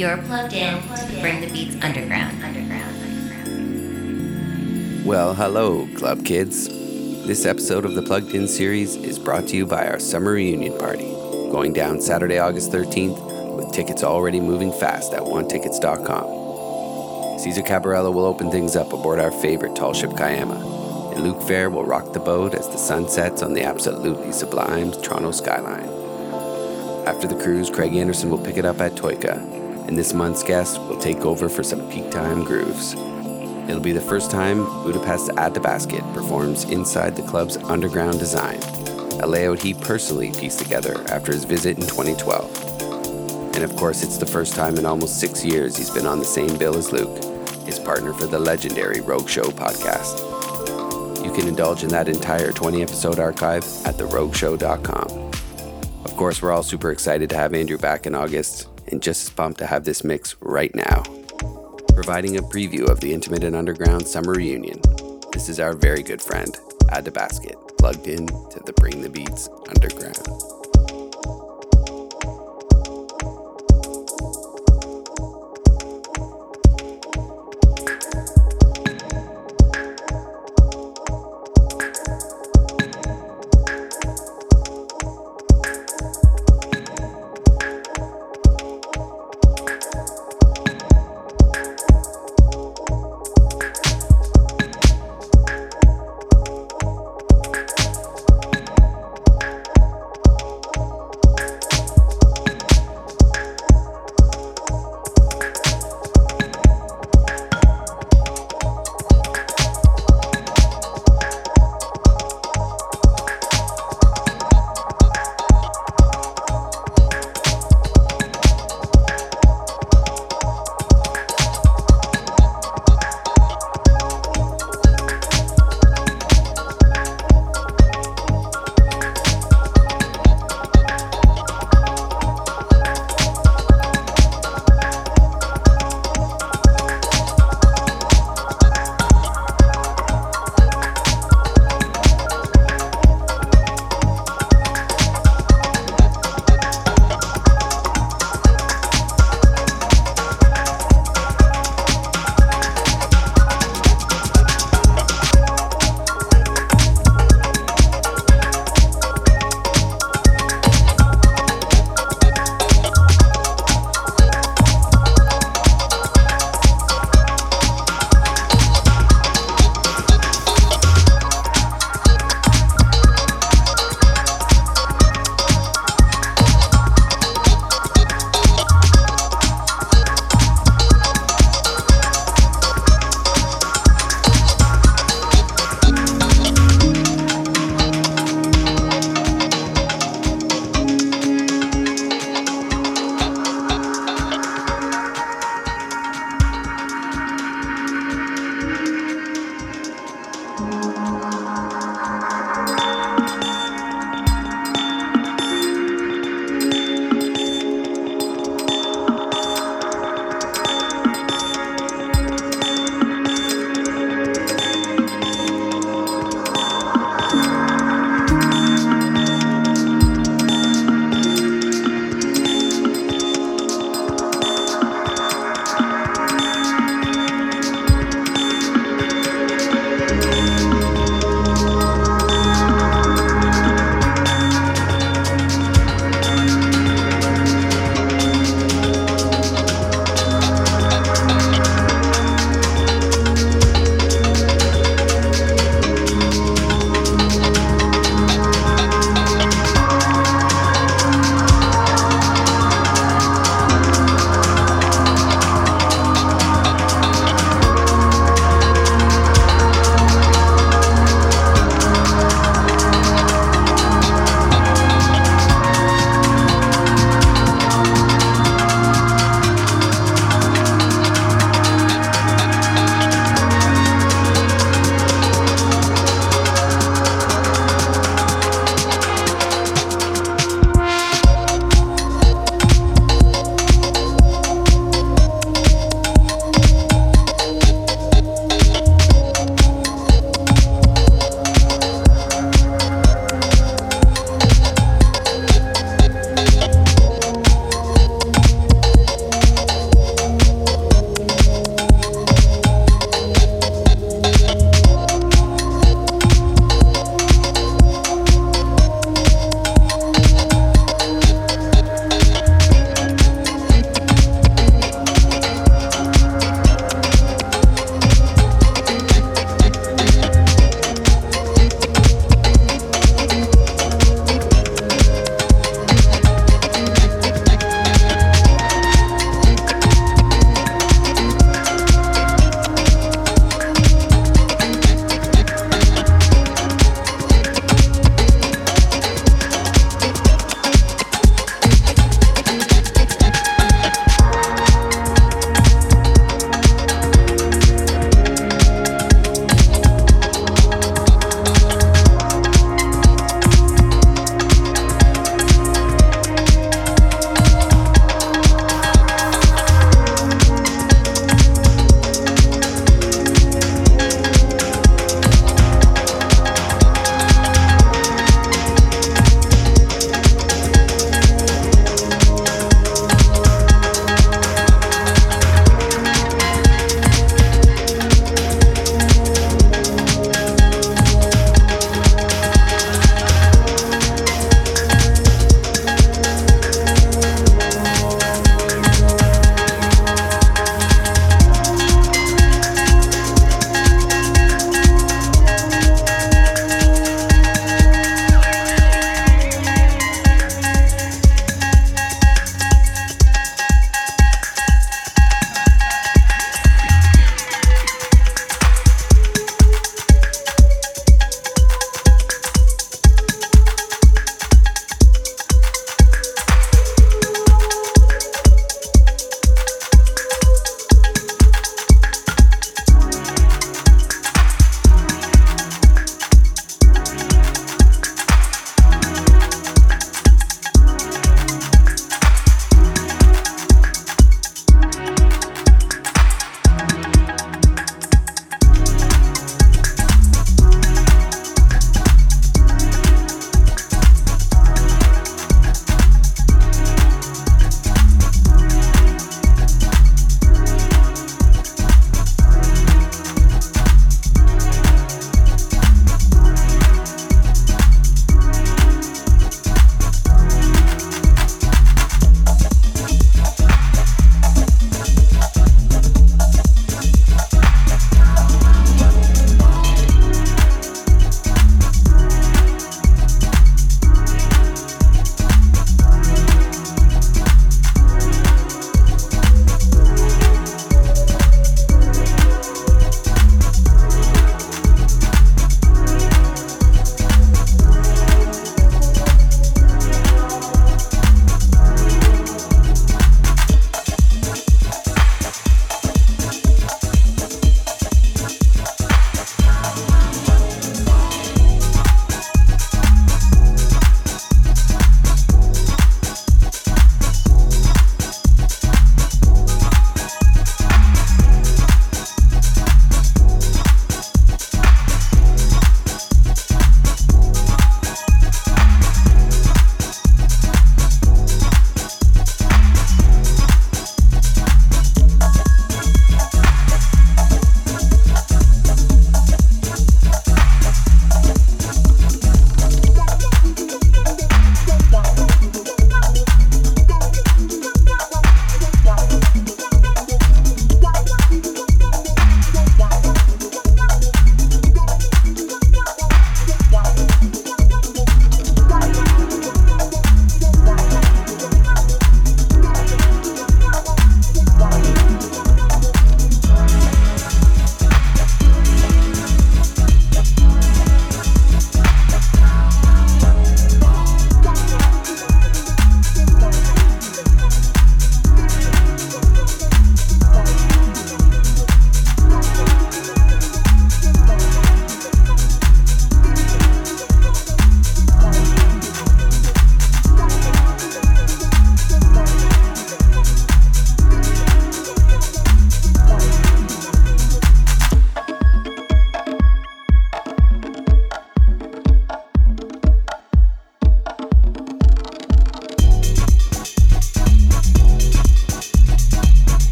You're plugged in to Bring the Beats Underground. Underground. Well, hello, club kids. This episode of the Plugged In series is brought to you by our summer reunion party, going down Saturday, August 13th, with tickets already moving fast at wantickets.com. Caesar Cabarella will open things up aboard our favorite tall ship Kajama, and Luke Fair will rock the boat as the sun sets on the absolutely sublime Toronto skyline. After the cruise, Craig Anderson will pick it up at Toika, and this month's guest will take over for some peak time grooves. It'll be the first time Budapest Add to Basket performs inside the club's underground design, a layout he personally pieced together after his visit in 2012. And of course, it's the first time in almost six years he's been on the same bill as Luke, his partner for the legendary Rogue Show podcast. You can indulge in that entire 20 episode archive at therogueshow.com. Of course, we're all super excited to have Andrew back in August, and just as pumped to have this mix right now providing a preview of the Intimate and Underground Summer Reunion. This is our very good friend, Add to Basket, plugged in to the Bring the Beats Underground.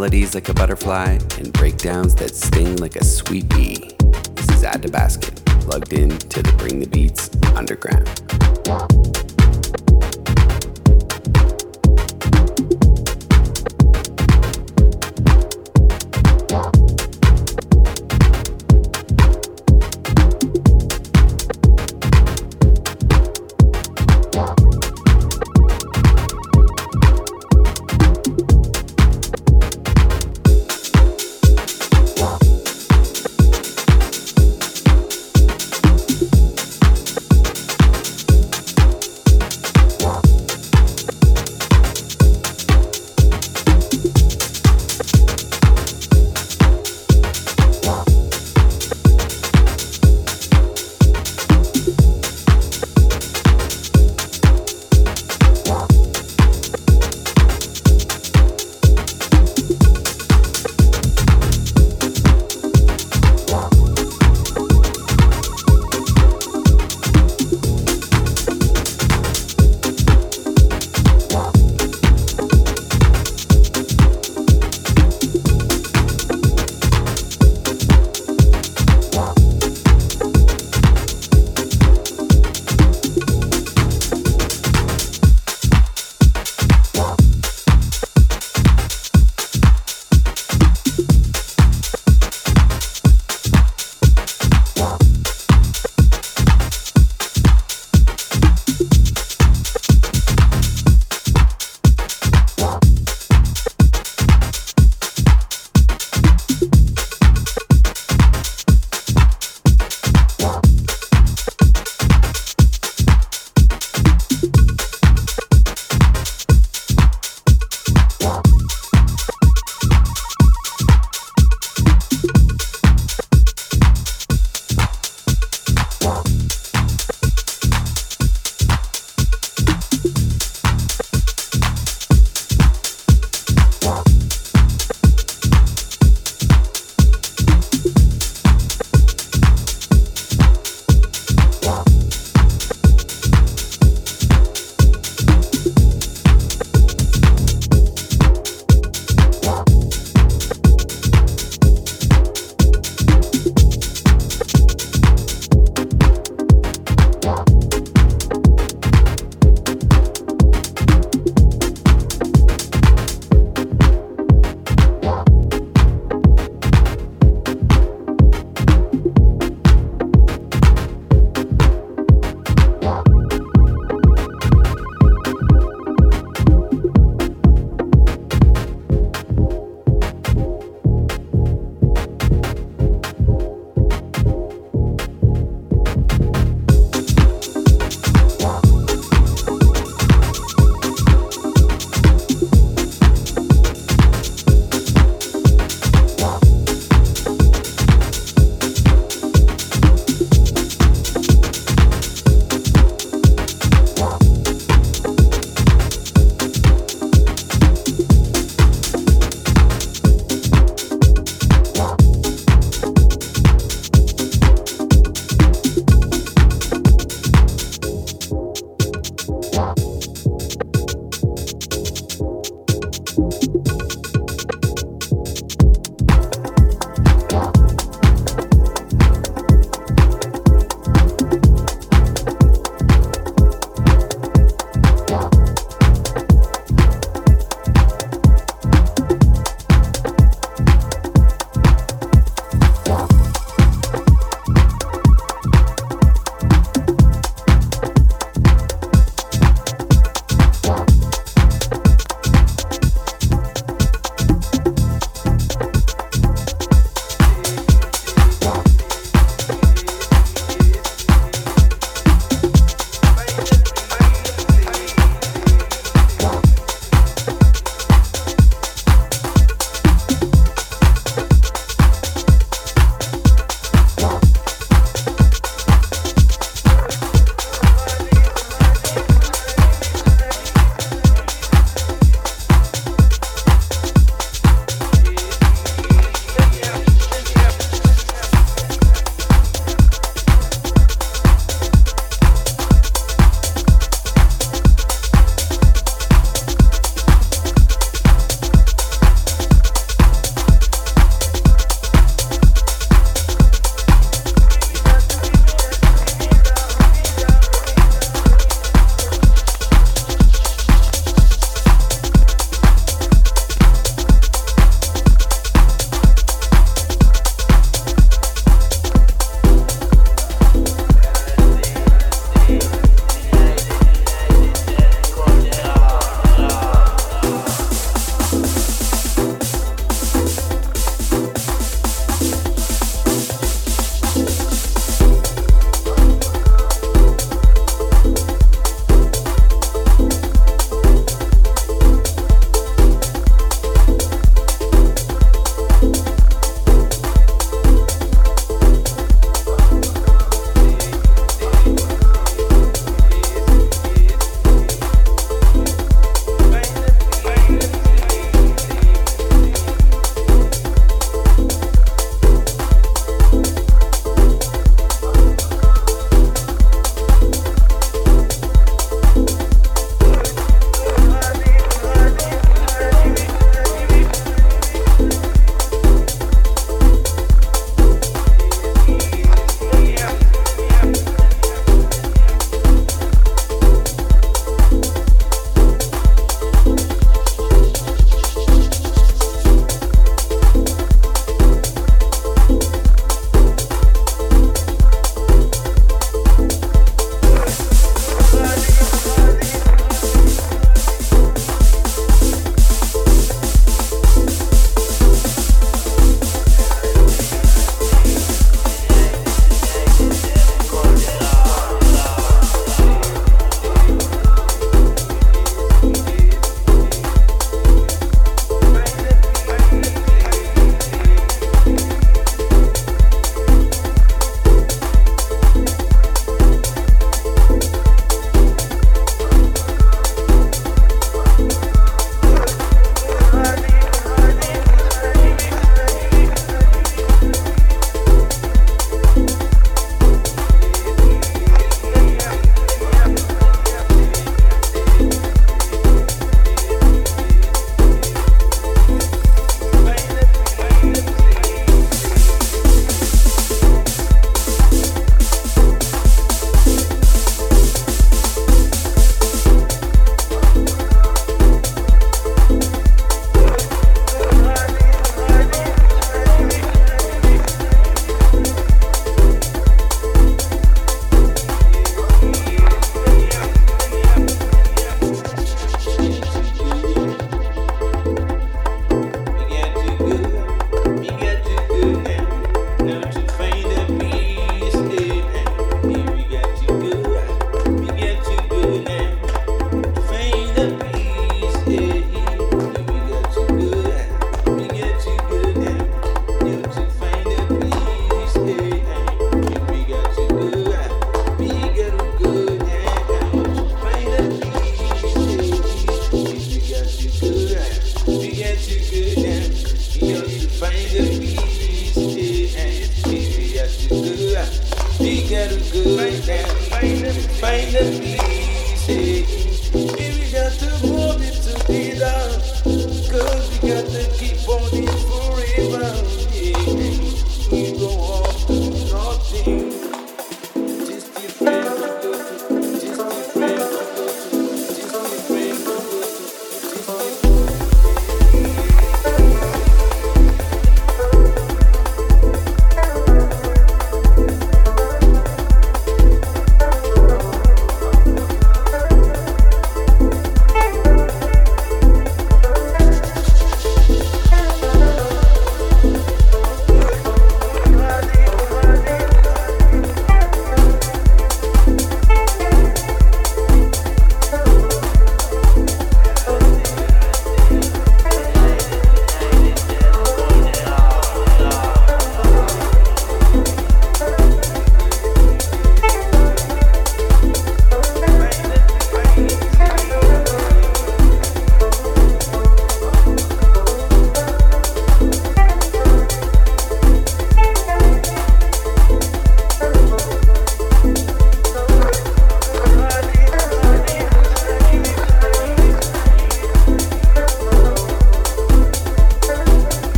Melodies like a butterfly and breakdowns that sting like a sweet bee. This is Add to Basket, plugged in to the Bring the Beats underground.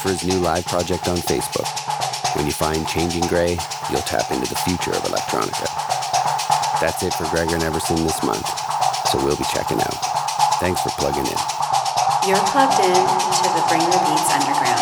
For his new live project on Facebook. When you find Changing Gray, you'll tap into the future of electronica. That's it for Gregor and Everson this month, so we'll be checking out. Thanks for plugging in. You're plugged in to the Bring the Beats Underground.